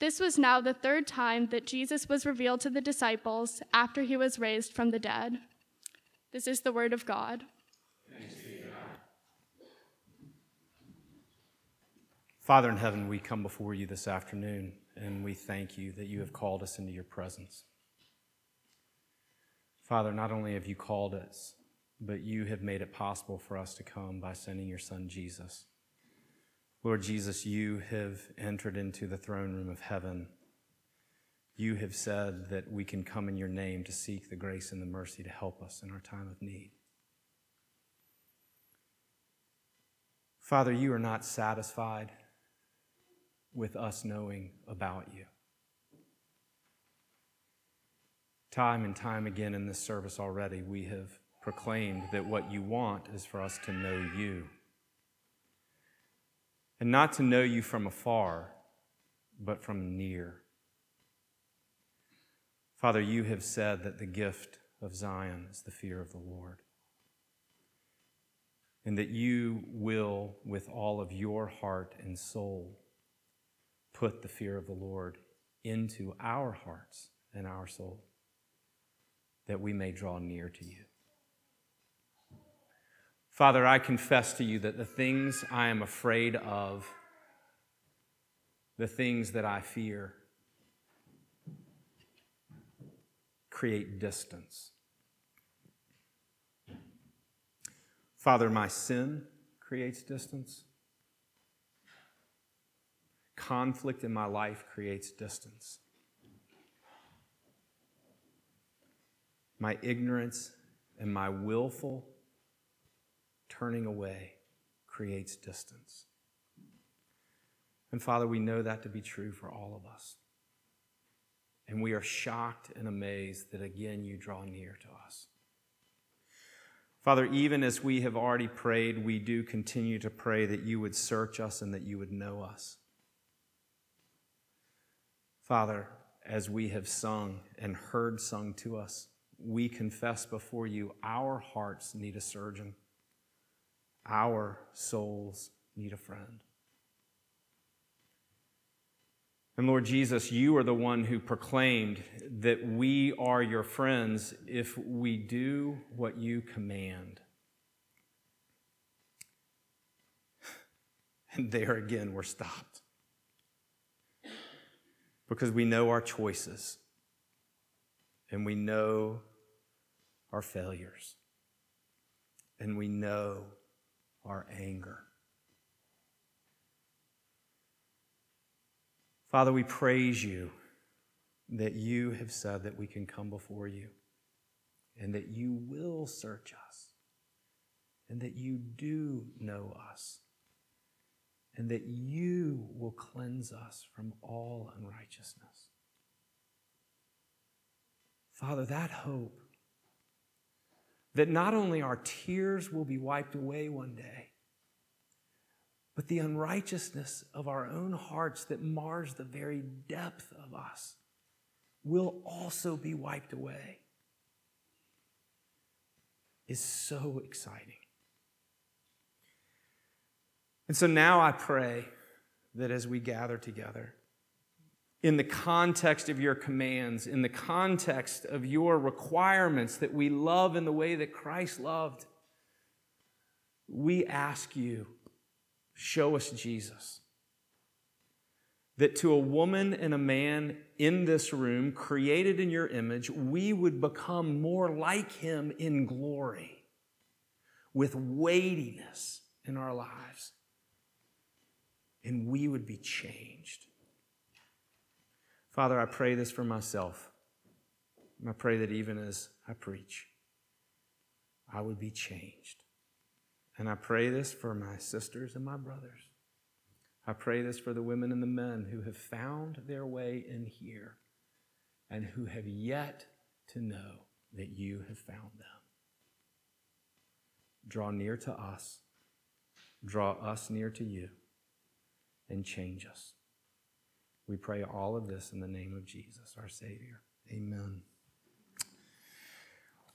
This was now the third time that Jesus was revealed to the disciples after he was raised from the dead. This is the word of God. Father in heaven, we come before you this afternoon and we thank you that you have called us into your presence. Father, not only have you called us, but you have made it possible for us to come by sending your son Jesus. Lord Jesus, you have entered into the throne room of heaven. You have said that we can come in your name to seek the grace and the mercy to help us in our time of need. Father, you are not satisfied with us knowing about you. Time and time again in this service already, we have proclaimed that what you want is for us to know you. And not to know you from afar, but from near. Father, you have said that the gift of Zion is the fear of the Lord. And that you will, with all of your heart and soul, put the fear of the Lord into our hearts and our soul, that we may draw near to you. Father, I confess to you that the things I am afraid of, the things that I fear, create distance. Father, my sin creates distance. Conflict in my life creates distance. My ignorance and my willful turning away creates distance. And Father, we know that to be true for all of us. And we are shocked and amazed that again you draw near to us. Father, even as we have already prayed, we do continue to pray that you would search us and that you would know us. Father, as we have sung and heard sung to us, we confess before you our hearts need a surgeon. Our souls need a friend. And Lord Jesus, you are the one who proclaimed that we are your friends if we do what you command. And there again, we're stopped. Because we know our choices and we know our failures and we know our anger. Father, we praise you that you have said that we can come before you and that you will search us and that you do know us and that you will cleanse us from all unrighteousness. Father, that hope that not only our tears will be wiped away one day, but the unrighteousness of our own hearts that mars the very depth of us will also be wiped away is so exciting. And so now I pray that as we gather together, in the context of your commands, in the context of your requirements that we love in the way that Christ loved, we ask you, show us Jesus. That to a woman and a man in this room, created in your image, we would become more like him in glory, with weightiness in our lives, and we would be changed. Father, I pray this for myself. I pray that even as I preach, I would be changed. And I pray this for my sisters and my brothers. I pray this for the women and the men who have found their way in here and who have yet to know that you have found them. Draw near to us, draw us near to you, and change us. We pray all of this in the name of Jesus, our Savior. Amen.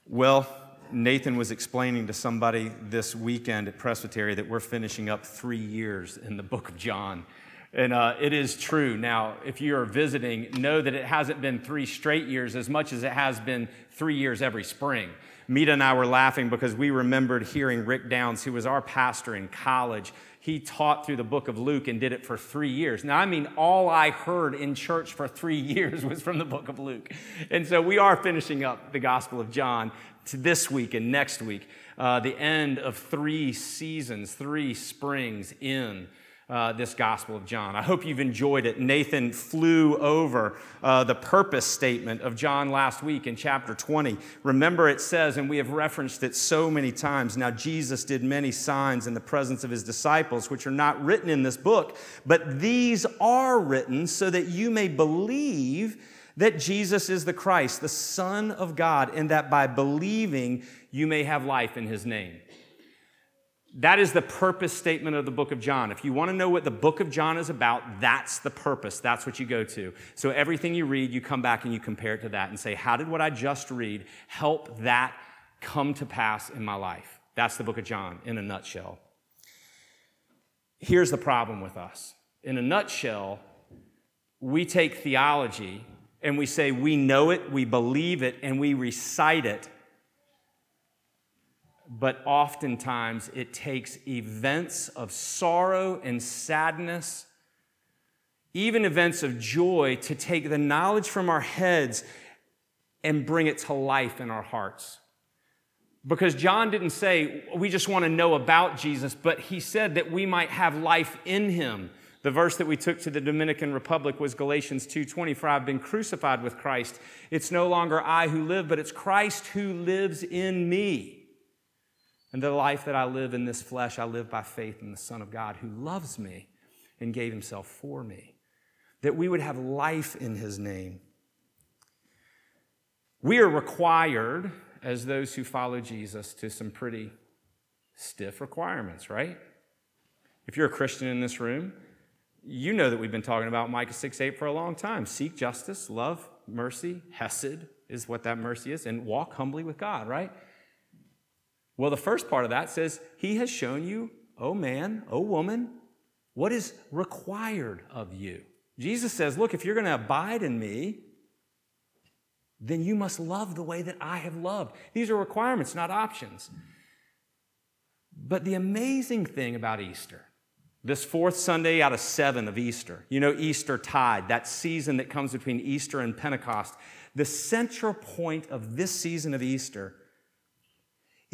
Well, Nathan was explaining to somebody this weekend at Presbytery that we're finishing up three years in the book of John. And uh, it is true. Now, if you are visiting, know that it hasn't been three straight years as much as it has been three years every spring. Mita and I were laughing because we remembered hearing Rick Downs, who was our pastor in college, he taught through the book of Luke and did it for three years. Now, I mean, all I heard in church for three years was from the book of Luke. And so we are finishing up the Gospel of John to this week and next week, uh, the end of three seasons, three springs in uh, this Gospel of John. I hope you've enjoyed it. Nathan flew over uh, the purpose statement of John last week in chapter 20. Remember, it says, and we have referenced it so many times now, Jesus did many signs in the presence of his disciples, which are not written in this book, but these are written so that you may believe that Jesus is the Christ, the Son of God, and that by believing you may have life in his name. That is the purpose statement of the book of John. If you want to know what the book of John is about, that's the purpose. That's what you go to. So everything you read, you come back and you compare it to that and say, how did what I just read help that come to pass in my life? That's the book of John in a nutshell. Here's the problem with us. In a nutshell, we take theology and we say we know it, we believe it, and we recite it but oftentimes it takes events of sorrow and sadness, even events of joy, to take the knowledge from our heads and bring it to life in our hearts. Because John didn't say we just want to know about Jesus, but he said that we might have life in him. The verse that we took to the Dominican Republic was Galatians 2:20 for I've been crucified with Christ. It's no longer I who live, but it's Christ who lives in me. And the life that I live in this flesh, I live by faith in the Son of God who loves me and gave himself for me. That we would have life in his name. We are required, as those who follow Jesus, to some pretty stiff requirements, right? If you're a Christian in this room, you know that we've been talking about Micah 6 8 for a long time. Seek justice, love, mercy, hesed is what that mercy is, and walk humbly with God, right? Well, the first part of that says, He has shown you, oh man, oh woman, what is required of you. Jesus says, Look, if you're going to abide in me, then you must love the way that I have loved. These are requirements, not options. But the amazing thing about Easter, this fourth Sunday out of seven of Easter, you know, Easter tide, that season that comes between Easter and Pentecost, the central point of this season of Easter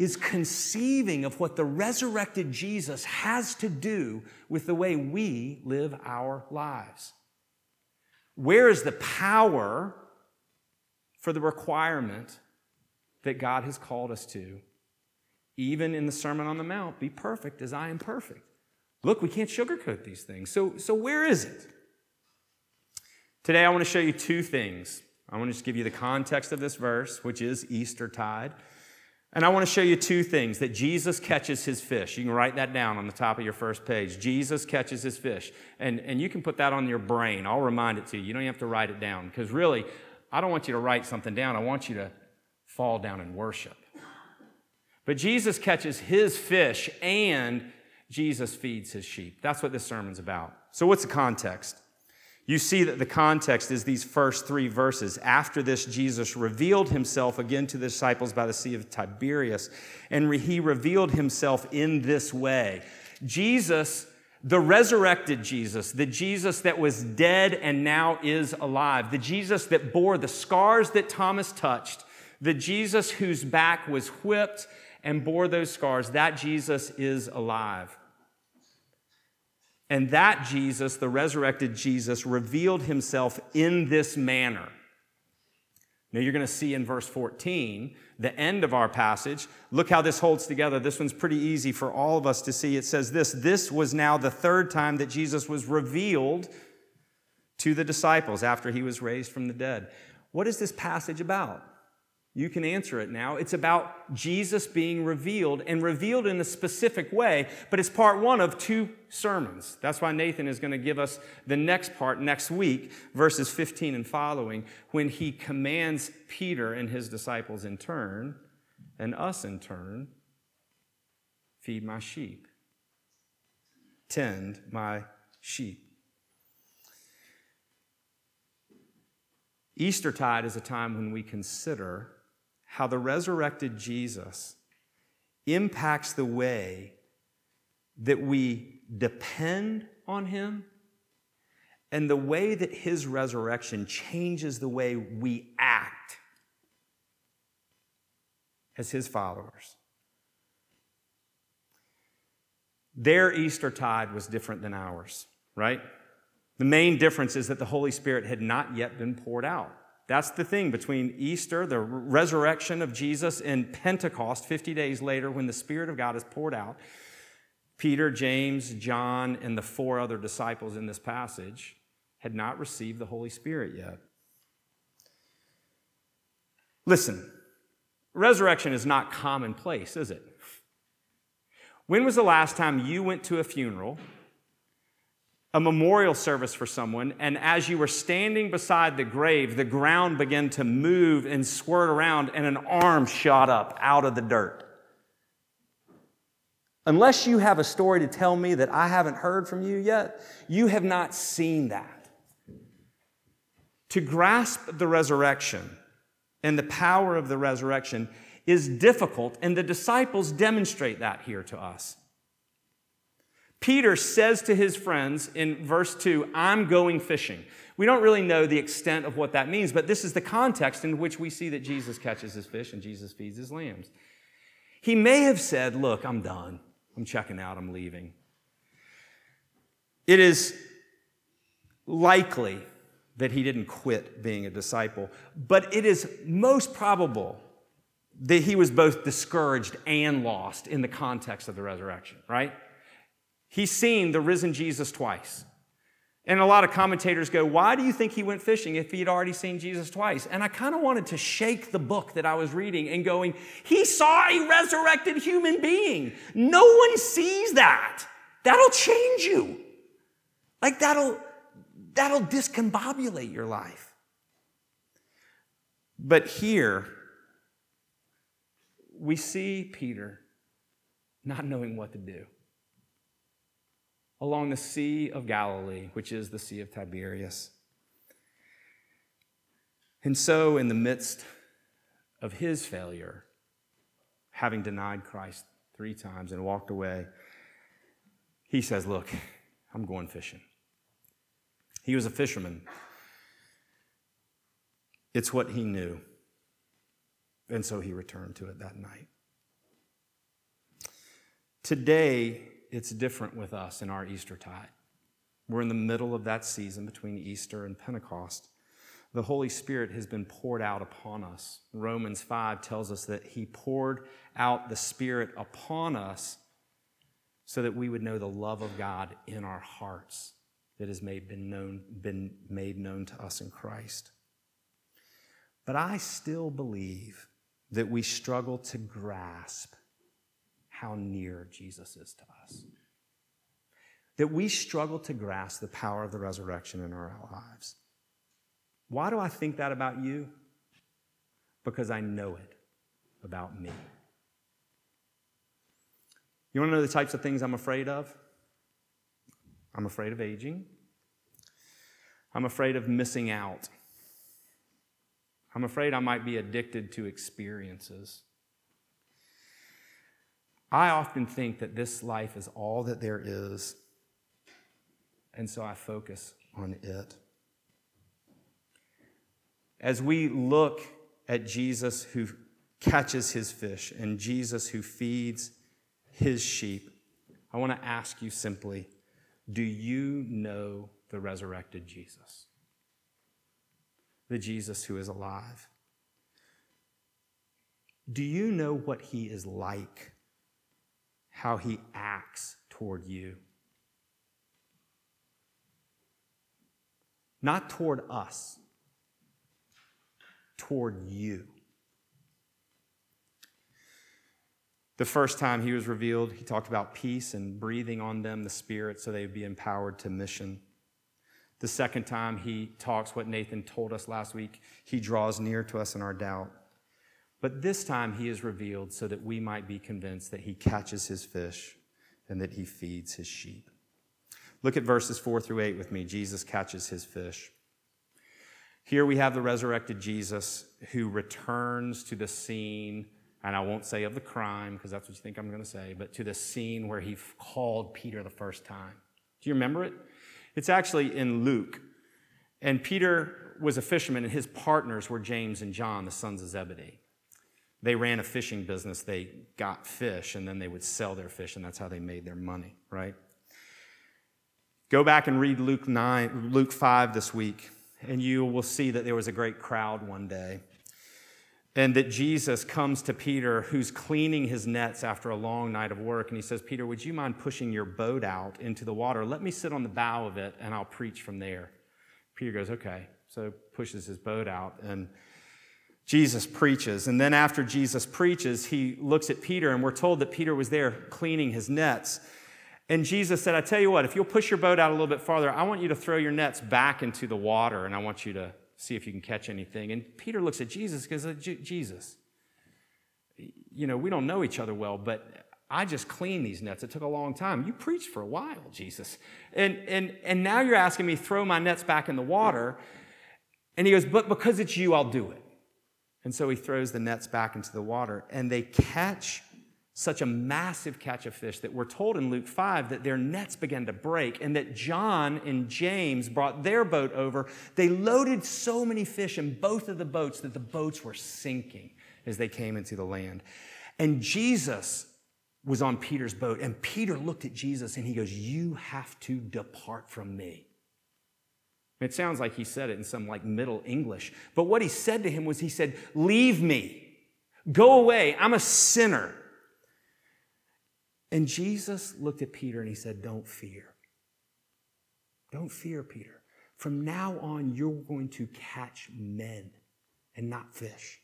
is conceiving of what the resurrected Jesus has to do with the way we live our lives. Where is the power for the requirement that God has called us to, even in the Sermon on the Mount be perfect as I am perfect. Look, we can't sugarcoat these things. So, so where is it? Today, I want to show you two things. I want to just give you the context of this verse, which is Easter tide. And I want to show you two things that Jesus catches his fish. You can write that down on the top of your first page. Jesus catches his fish. And, and you can put that on your brain. I'll remind it to you. You don't have to write it down. Because really, I don't want you to write something down. I want you to fall down and worship. But Jesus catches his fish and Jesus feeds his sheep. That's what this sermon's about. So, what's the context? You see that the context is these first three verses. After this, Jesus revealed himself again to the disciples by the Sea of Tiberias, and he revealed himself in this way. Jesus, the resurrected Jesus, the Jesus that was dead and now is alive, the Jesus that bore the scars that Thomas touched, the Jesus whose back was whipped and bore those scars, that Jesus is alive. And that Jesus, the resurrected Jesus, revealed himself in this manner. Now you're going to see in verse 14, the end of our passage. Look how this holds together. This one's pretty easy for all of us to see. It says this This was now the third time that Jesus was revealed to the disciples after he was raised from the dead. What is this passage about? You can answer it now. It's about Jesus being revealed and revealed in a specific way, but it's part one of two sermons. That's why Nathan is going to give us the next part next week, verses 15 and following, when he commands Peter and his disciples in turn, and us in turn, feed my sheep, tend my sheep. Eastertide is a time when we consider how the resurrected Jesus impacts the way that we depend on him and the way that his resurrection changes the way we act as his followers. Their Easter tide was different than ours, right? The main difference is that the Holy Spirit had not yet been poured out. That's the thing between Easter, the resurrection of Jesus, and Pentecost, 50 days later, when the Spirit of God is poured out. Peter, James, John, and the four other disciples in this passage had not received the Holy Spirit yet. Listen, resurrection is not commonplace, is it? When was the last time you went to a funeral a memorial service for someone, and as you were standing beside the grave, the ground began to move and squirt around, and an arm shot up out of the dirt. Unless you have a story to tell me that I haven't heard from you yet, you have not seen that. To grasp the resurrection and the power of the resurrection is difficult, and the disciples demonstrate that here to us. Peter says to his friends in verse 2, I'm going fishing. We don't really know the extent of what that means, but this is the context in which we see that Jesus catches his fish and Jesus feeds his lambs. He may have said, Look, I'm done. I'm checking out. I'm leaving. It is likely that he didn't quit being a disciple, but it is most probable that he was both discouraged and lost in the context of the resurrection, right? He's seen the risen Jesus twice. And a lot of commentators go, Why do you think he went fishing if he had already seen Jesus twice? And I kind of wanted to shake the book that I was reading and going, He saw a resurrected human being. No one sees that. That'll change you. Like that'll, that'll discombobulate your life. But here, we see Peter not knowing what to do along the Sea of Galilee, which is the Sea of Tiberias. And so, in the midst of his failure, having denied Christ three times and walked away, he says, Look, I'm going fishing. He was a fisherman. It's what he knew. And so he returned to it that night. Today, it's different with us in our Easter tide. We're in the middle of that season between Easter and Pentecost. the Holy Spirit has been poured out upon us. Romans 5 tells us that He poured out the Spirit upon us so that we would know the love of God in our hearts that has made, been, known, been made known to us in Christ. But I still believe that we struggle to grasp how near Jesus is to us. That we struggle to grasp the power of the resurrection in our lives. Why do I think that about you? Because I know it about me. You want to know the types of things I'm afraid of? I'm afraid of aging. I'm afraid of missing out. I'm afraid I might be addicted to experiences. I often think that this life is all that there is, and so I focus on it. As we look at Jesus who catches his fish and Jesus who feeds his sheep, I want to ask you simply do you know the resurrected Jesus? The Jesus who is alive? Do you know what he is like? How he acts toward you? Not toward us, toward you. The first time he was revealed, he talked about peace and breathing on them the Spirit so they would be empowered to mission. The second time he talks what Nathan told us last week, he draws near to us in our doubt. But this time he is revealed so that we might be convinced that he catches his fish and that he feeds his sheep. Look at verses 4 through 8 with me. Jesus catches his fish. Here we have the resurrected Jesus who returns to the scene and I won't say of the crime because that's what you think I'm going to say, but to the scene where he called Peter the first time. Do you remember it? It's actually in Luke. And Peter was a fisherman, and his partners were James and John, the sons of Zebedee. They ran a fishing business. They got fish, and then they would sell their fish, and that's how they made their money, right? Go back and read Luke 9, Luke 5 this week, and you will see that there was a great crowd one day and that Jesus comes to Peter, who's cleaning his nets after a long night of work, and he says, Peter, would you mind pushing your boat out into the water? Let me sit on the bow of it, and I'll preach from there. Peter goes, Okay. So pushes his boat out, and Jesus preaches. And then after Jesus preaches, he looks at Peter, and we're told that Peter was there cleaning his nets. And Jesus said, I tell you what, if you'll push your boat out a little bit farther, I want you to throw your nets back into the water, and I want you to see if you can catch anything. And Peter looks at Jesus because uh, Jesus, you know, we don't know each other well, but I just cleaned these nets. It took a long time. You preached for a while, Jesus. And, and, and now you're asking me throw my nets back in the water. And he goes, But because it's you, I'll do it. And so he throws the nets back into the water, and they catch such a massive catch of fish that we're told in Luke 5 that their nets began to break and that John and James brought their boat over. They loaded so many fish in both of the boats that the boats were sinking as they came into the land. And Jesus was on Peter's boat, and Peter looked at Jesus and he goes, You have to depart from me. It sounds like he said it in some like Middle English, but what he said to him was, He said, Leave me, go away, I'm a sinner. And Jesus looked at Peter and he said, Don't fear. Don't fear, Peter. From now on, you're going to catch men and not fish.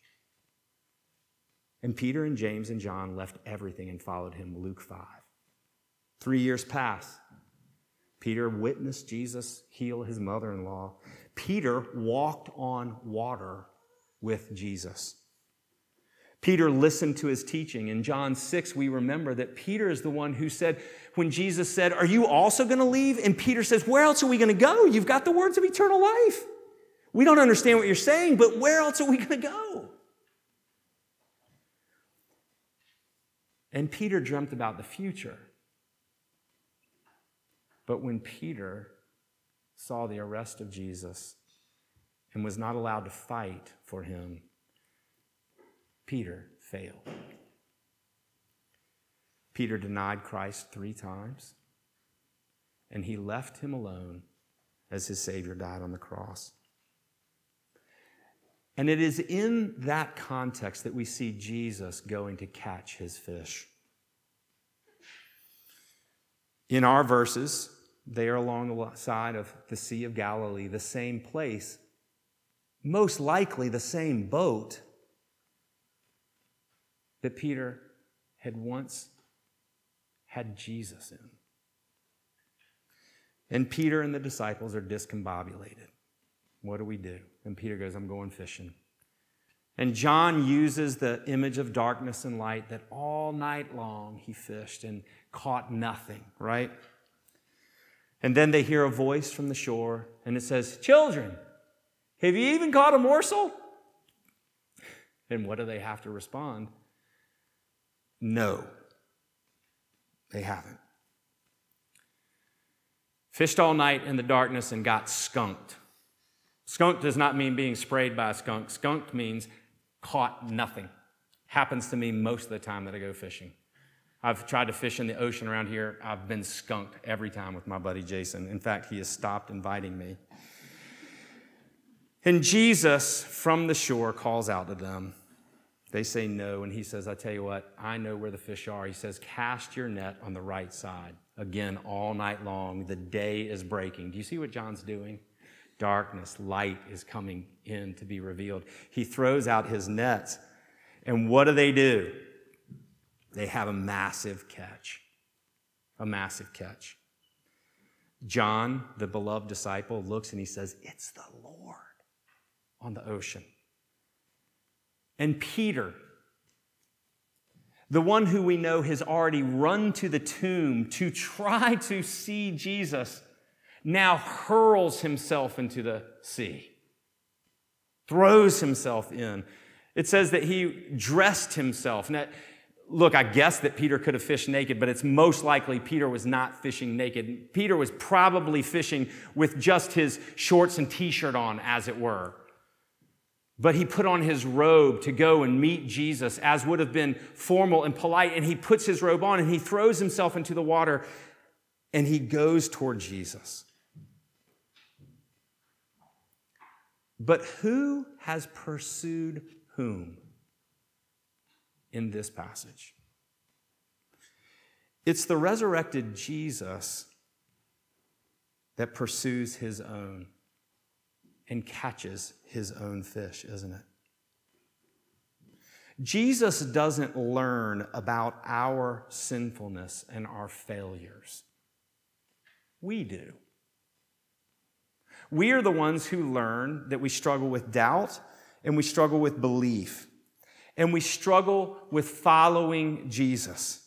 And Peter and James and John left everything and followed him, Luke 5. Three years pass. Peter witnessed Jesus heal his mother in law. Peter walked on water with Jesus. Peter listened to his teaching. In John 6, we remember that Peter is the one who said, when Jesus said, Are you also going to leave? And Peter says, Where else are we going to go? You've got the words of eternal life. We don't understand what you're saying, but where else are we going to go? And Peter dreamt about the future. But when Peter saw the arrest of Jesus and was not allowed to fight for him, Peter failed. Peter denied Christ three times, and he left him alone as his Savior died on the cross. And it is in that context that we see Jesus going to catch his fish. In our verses, they are along the side of the Sea of Galilee, the same place, most likely the same boat that Peter had once had Jesus in. And Peter and the disciples are discombobulated. What do we do? And Peter goes, I'm going fishing. And John uses the image of darkness and light that all night long he fished and caught nothing, right? And then they hear a voice from the shore and it says, Children, have you even caught a morsel? And what do they have to respond? No, they haven't. Fished all night in the darkness and got skunked. Skunked does not mean being sprayed by a skunk. Skunked means caught nothing. Happens to me most of the time that I go fishing. I've tried to fish in the ocean around here. I've been skunked every time with my buddy Jason. In fact, he has stopped inviting me. And Jesus from the shore calls out to them. They say no, and he says, I tell you what, I know where the fish are. He says, Cast your net on the right side. Again, all night long, the day is breaking. Do you see what John's doing? Darkness, light is coming in to be revealed. He throws out his nets, and what do they do? They have a massive catch. A massive catch. John, the beloved disciple, looks and he says, It's the Lord on the ocean. And Peter, the one who we know has already run to the tomb to try to see Jesus, now hurls himself into the sea, throws himself in. It says that he dressed himself. Now, look, I guess that Peter could have fished naked, but it's most likely Peter was not fishing naked. Peter was probably fishing with just his shorts and t shirt on, as it were. But he put on his robe to go and meet Jesus, as would have been formal and polite. And he puts his robe on and he throws himself into the water and he goes toward Jesus. But who has pursued whom in this passage? It's the resurrected Jesus that pursues his own and catches his own fish, isn't it? Jesus doesn't learn about our sinfulness and our failures. We do. We are the ones who learn that we struggle with doubt and we struggle with belief and we struggle with following Jesus.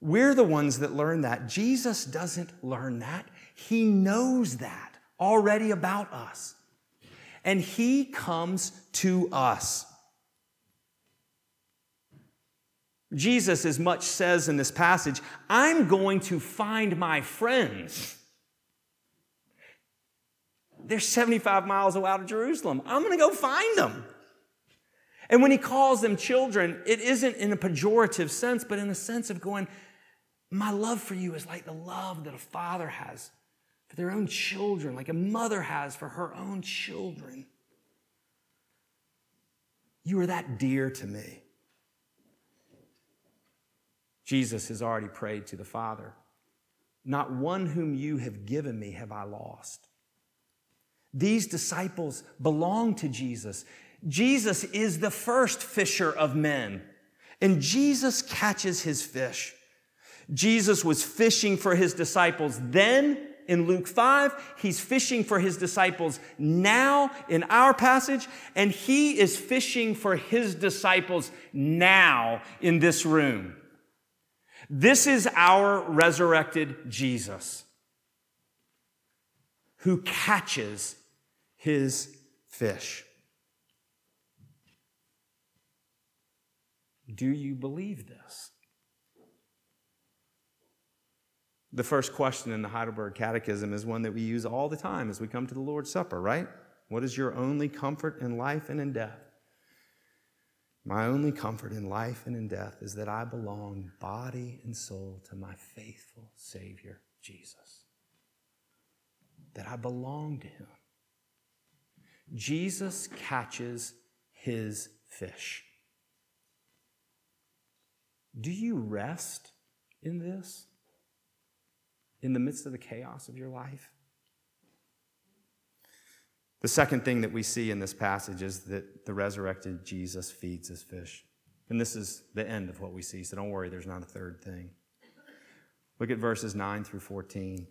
We're the ones that learn that. Jesus doesn't learn that. He knows that already about us and he comes to us. Jesus, as much says in this passage, I'm going to find my friends. They're 75 miles out of Jerusalem. I'm going to go find them. And when he calls them children, it isn't in a pejorative sense, but in a sense of going, My love for you is like the love that a father has for their own children, like a mother has for her own children. You are that dear to me. Jesus has already prayed to the Father. Not one whom you have given me have I lost. These disciples belong to Jesus. Jesus is the first fisher of men, and Jesus catches his fish. Jesus was fishing for his disciples then in Luke 5. He's fishing for his disciples now in our passage, and he is fishing for his disciples now in this room. This is our resurrected Jesus who catches his fish. Do you believe this? The first question in the Heidelberg Catechism is one that we use all the time as we come to the Lord's Supper, right? What is your only comfort in life and in death? My only comfort in life and in death is that I belong body and soul to my faithful Savior, Jesus. That I belong to Him. Jesus catches his fish. Do you rest in this? In the midst of the chaos of your life? The second thing that we see in this passage is that the resurrected Jesus feeds his fish. And this is the end of what we see, so don't worry, there's not a third thing. Look at verses 9 through 14.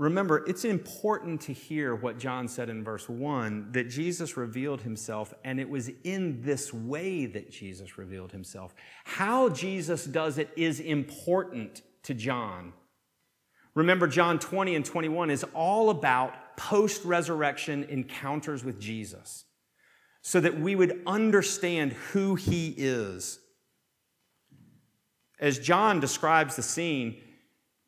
Remember, it's important to hear what John said in verse 1 that Jesus revealed himself, and it was in this way that Jesus revealed himself. How Jesus does it is important to John. Remember, John 20 and 21 is all about post resurrection encounters with Jesus so that we would understand who he is. As John describes the scene,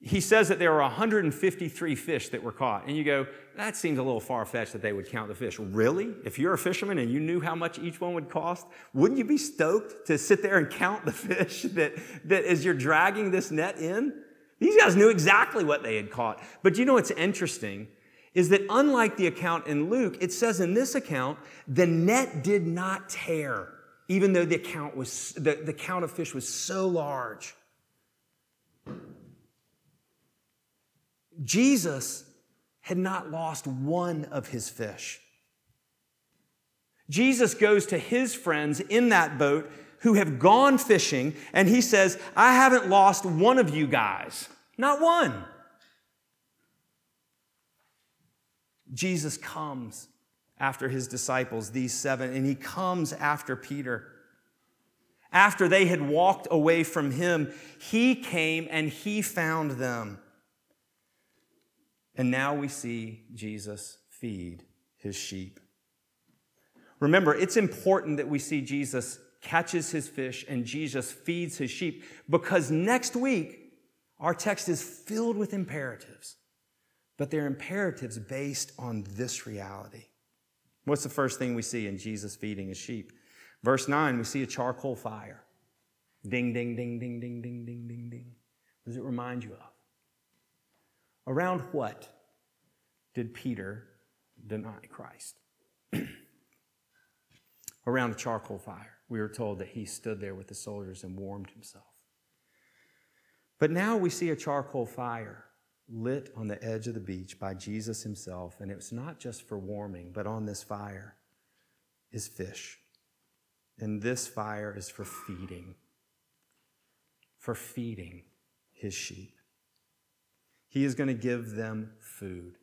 he says that there were 153 fish that were caught. And you go, that seems a little far fetched that they would count the fish. Really? If you're a fisherman and you knew how much each one would cost, wouldn't you be stoked to sit there and count the fish that, that as you're dragging this net in? These guys knew exactly what they had caught. But you know what's interesting? Is that unlike the account in Luke, it says in this account, the net did not tear even though the count was the, the count of fish was so large. Jesus had not lost one of his fish. Jesus goes to his friends in that boat who have gone fishing, and he says, I haven't lost one of you guys. Not one. Jesus comes after his disciples, these seven, and he comes after Peter. After they had walked away from him, he came and he found them. And now we see Jesus feed his sheep. Remember, it's important that we see Jesus catches his fish and Jesus feeds his sheep because next week our text is filled with imperatives, but they're imperatives based on this reality. What's the first thing we see in Jesus feeding his sheep? Verse 9, we see a charcoal fire. Ding, ding, ding, ding, ding, ding, ding, ding, ding. What does it remind you of? Around what did Peter deny Christ? Around a charcoal fire. We are told that he stood there with the soldiers and warmed himself. But now we see a charcoal fire lit on the edge of the beach by Jesus himself, and it was not just for warming, but on this fire is fish. And this fire is for feeding, for feeding his sheep. He is going to give them food.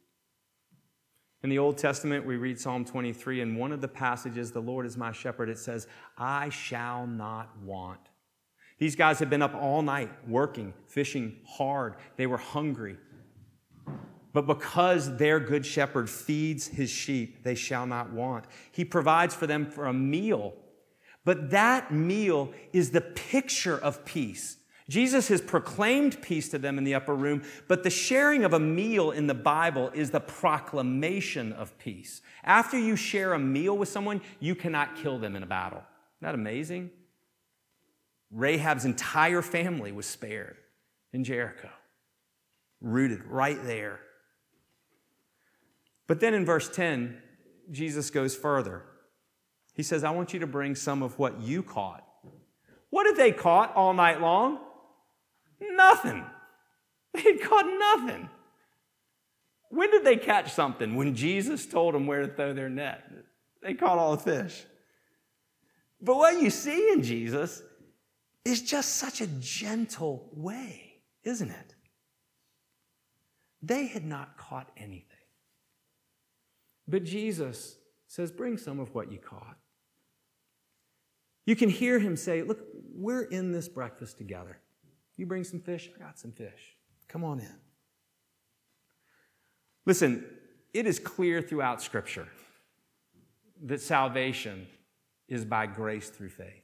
In the Old Testament, we read Psalm 23, and one of the passages, The Lord is my shepherd, it says, I shall not want. These guys had been up all night working, fishing hard. They were hungry. But because their good shepherd feeds his sheep, they shall not want. He provides for them for a meal. But that meal is the picture of peace. Jesus has proclaimed peace to them in the upper room, but the sharing of a meal in the Bible is the proclamation of peace. After you share a meal with someone, you cannot kill them in a battle. Isn't that amazing? Rahab's entire family was spared in Jericho, rooted right there. But then in verse 10, Jesus goes further. He says, I want you to bring some of what you caught. What had they caught all night long? Nothing. They caught nothing. When did they catch something? When Jesus told them where to throw their net. They caught all the fish. But what you see in Jesus is just such a gentle way, isn't it? They had not caught anything. But Jesus says, Bring some of what you caught. You can hear him say, Look, we're in this breakfast together. You bring some fish, I got some fish. Come on in. Listen, it is clear throughout Scripture that salvation is by grace through faith.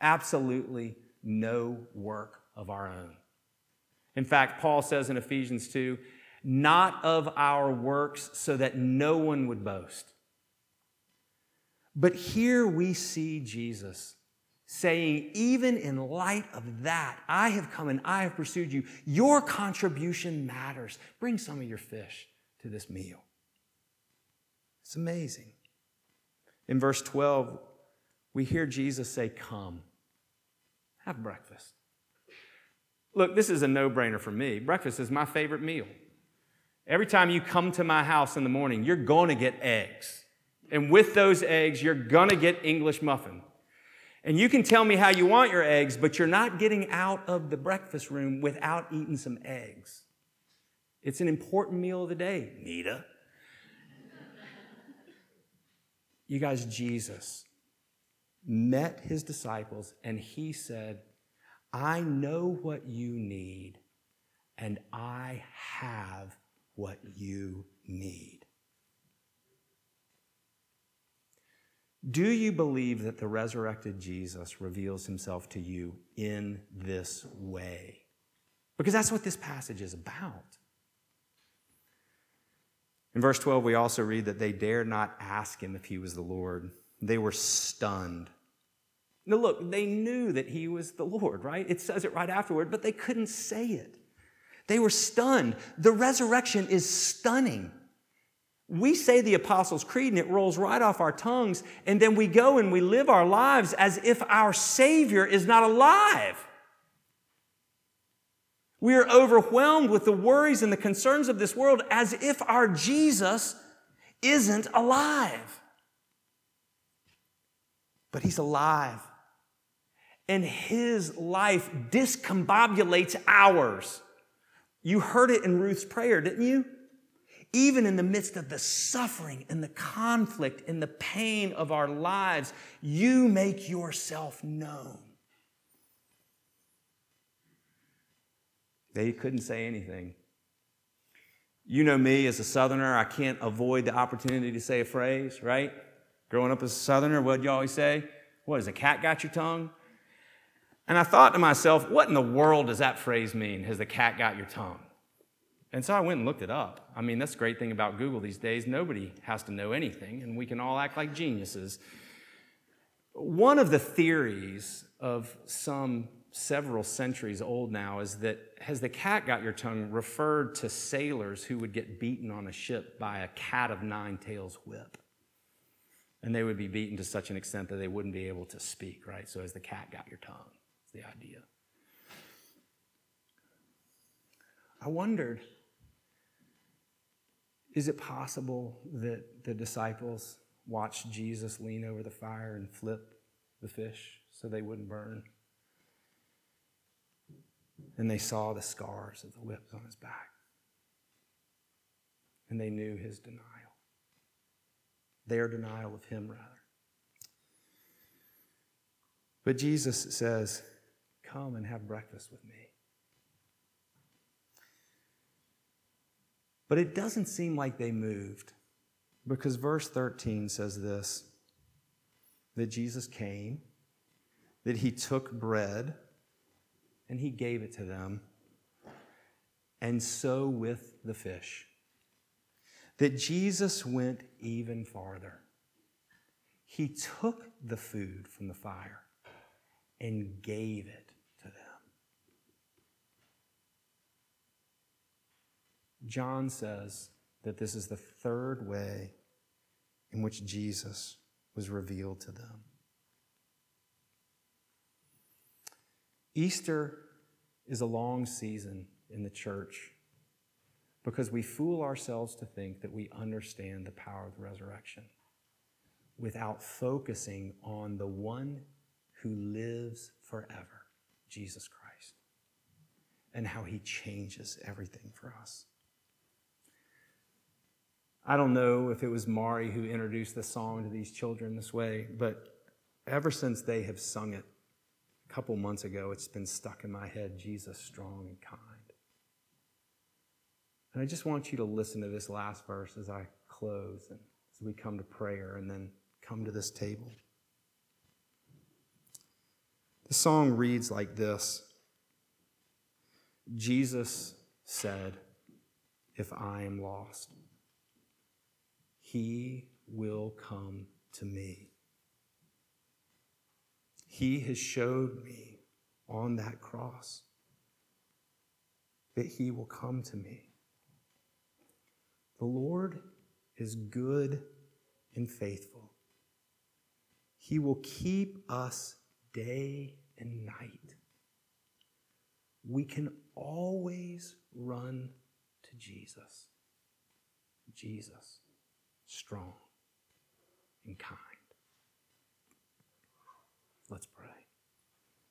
Absolutely no work of our own. In fact, Paul says in Ephesians 2 not of our works, so that no one would boast. But here we see Jesus saying, even in light of that, I have come and I have pursued you. Your contribution matters. Bring some of your fish to this meal. It's amazing. In verse 12, we hear Jesus say, Come, have breakfast. Look, this is a no brainer for me. Breakfast is my favorite meal. Every time you come to my house in the morning, you're going to get eggs. And with those eggs, you're going to get English muffin. And you can tell me how you want your eggs, but you're not getting out of the breakfast room without eating some eggs. It's an important meal of the day, Nita. you guys, Jesus met his disciples and he said, I know what you need, and I have what you need. Do you believe that the resurrected Jesus reveals himself to you in this way? Because that's what this passage is about. In verse 12, we also read that they dared not ask him if he was the Lord. They were stunned. Now, look, they knew that he was the Lord, right? It says it right afterward, but they couldn't say it. They were stunned. The resurrection is stunning. We say the Apostles' Creed and it rolls right off our tongues, and then we go and we live our lives as if our Savior is not alive. We are overwhelmed with the worries and the concerns of this world as if our Jesus isn't alive. But He's alive. And His life discombobulates ours. You heard it in Ruth's prayer, didn't you? Even in the midst of the suffering and the conflict and the pain of our lives, you make yourself known. They couldn't say anything. You know me as a Southerner, I can't avoid the opportunity to say a phrase, right? Growing up as a Southerner, what'd you always say? What, has a cat got your tongue? And I thought to myself, what in the world does that phrase mean? Has the cat got your tongue? And so I went and looked it up. I mean, that's the great thing about Google these days. Nobody has to know anything, and we can all act like geniuses. One of the theories of some several centuries old now is that has the cat got your tongue referred to sailors who would get beaten on a ship by a cat of nine tails whip. And they would be beaten to such an extent that they wouldn't be able to speak, right? So, has the cat got your tongue? Is the idea. I wondered is it possible that the disciples watched Jesus lean over the fire and flip the fish so they wouldn't burn? And they saw the scars of the whips on his back. And they knew his denial, their denial of him, rather. But Jesus says, Come and have breakfast with me. But it doesn't seem like they moved because verse 13 says this that Jesus came, that he took bread, and he gave it to them, and so with the fish. That Jesus went even farther. He took the food from the fire and gave it John says that this is the third way in which Jesus was revealed to them. Easter is a long season in the church because we fool ourselves to think that we understand the power of the resurrection without focusing on the one who lives forever, Jesus Christ, and how he changes everything for us. I don't know if it was Mari who introduced the song to these children this way, but ever since they have sung it a couple months ago, it's been stuck in my head Jesus, strong and kind. And I just want you to listen to this last verse as I close and as we come to prayer and then come to this table. The song reads like this Jesus said, If I am lost, he will come to me. He has showed me on that cross that He will come to me. The Lord is good and faithful. He will keep us day and night. We can always run to Jesus. Jesus, strong and kind. Let's pray.